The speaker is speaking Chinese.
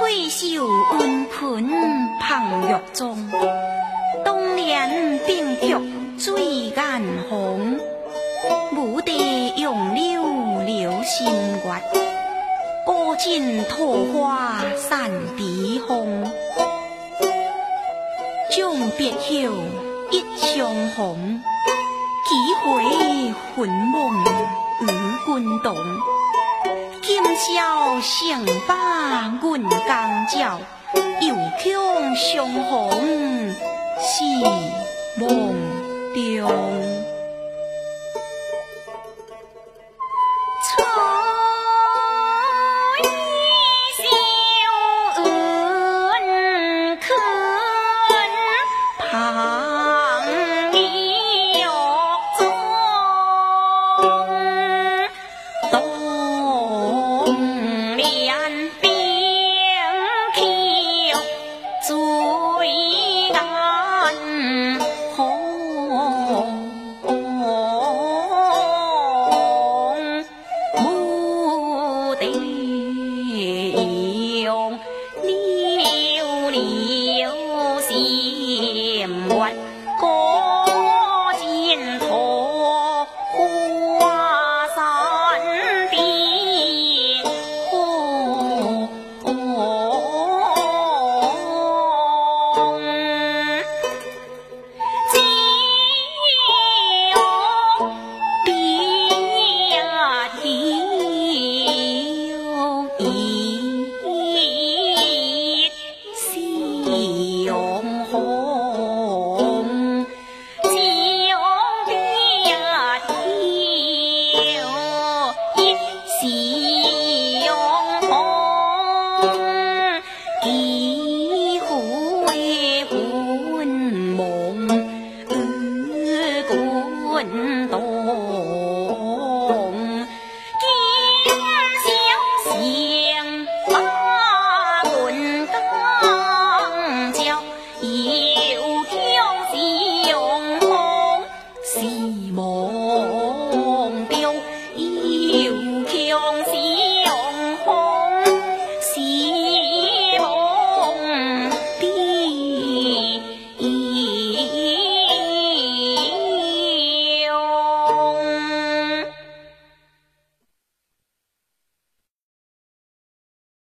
挥袖恩盆旁月中，东帘冰菊醉眼红。牡笛杨柳留新月，歌尽桃花散碧风。将别后一相逢，几回魂梦与君同。今宵相把阮刚叫，又恐相逢是梦中。Anh biết. 嗯都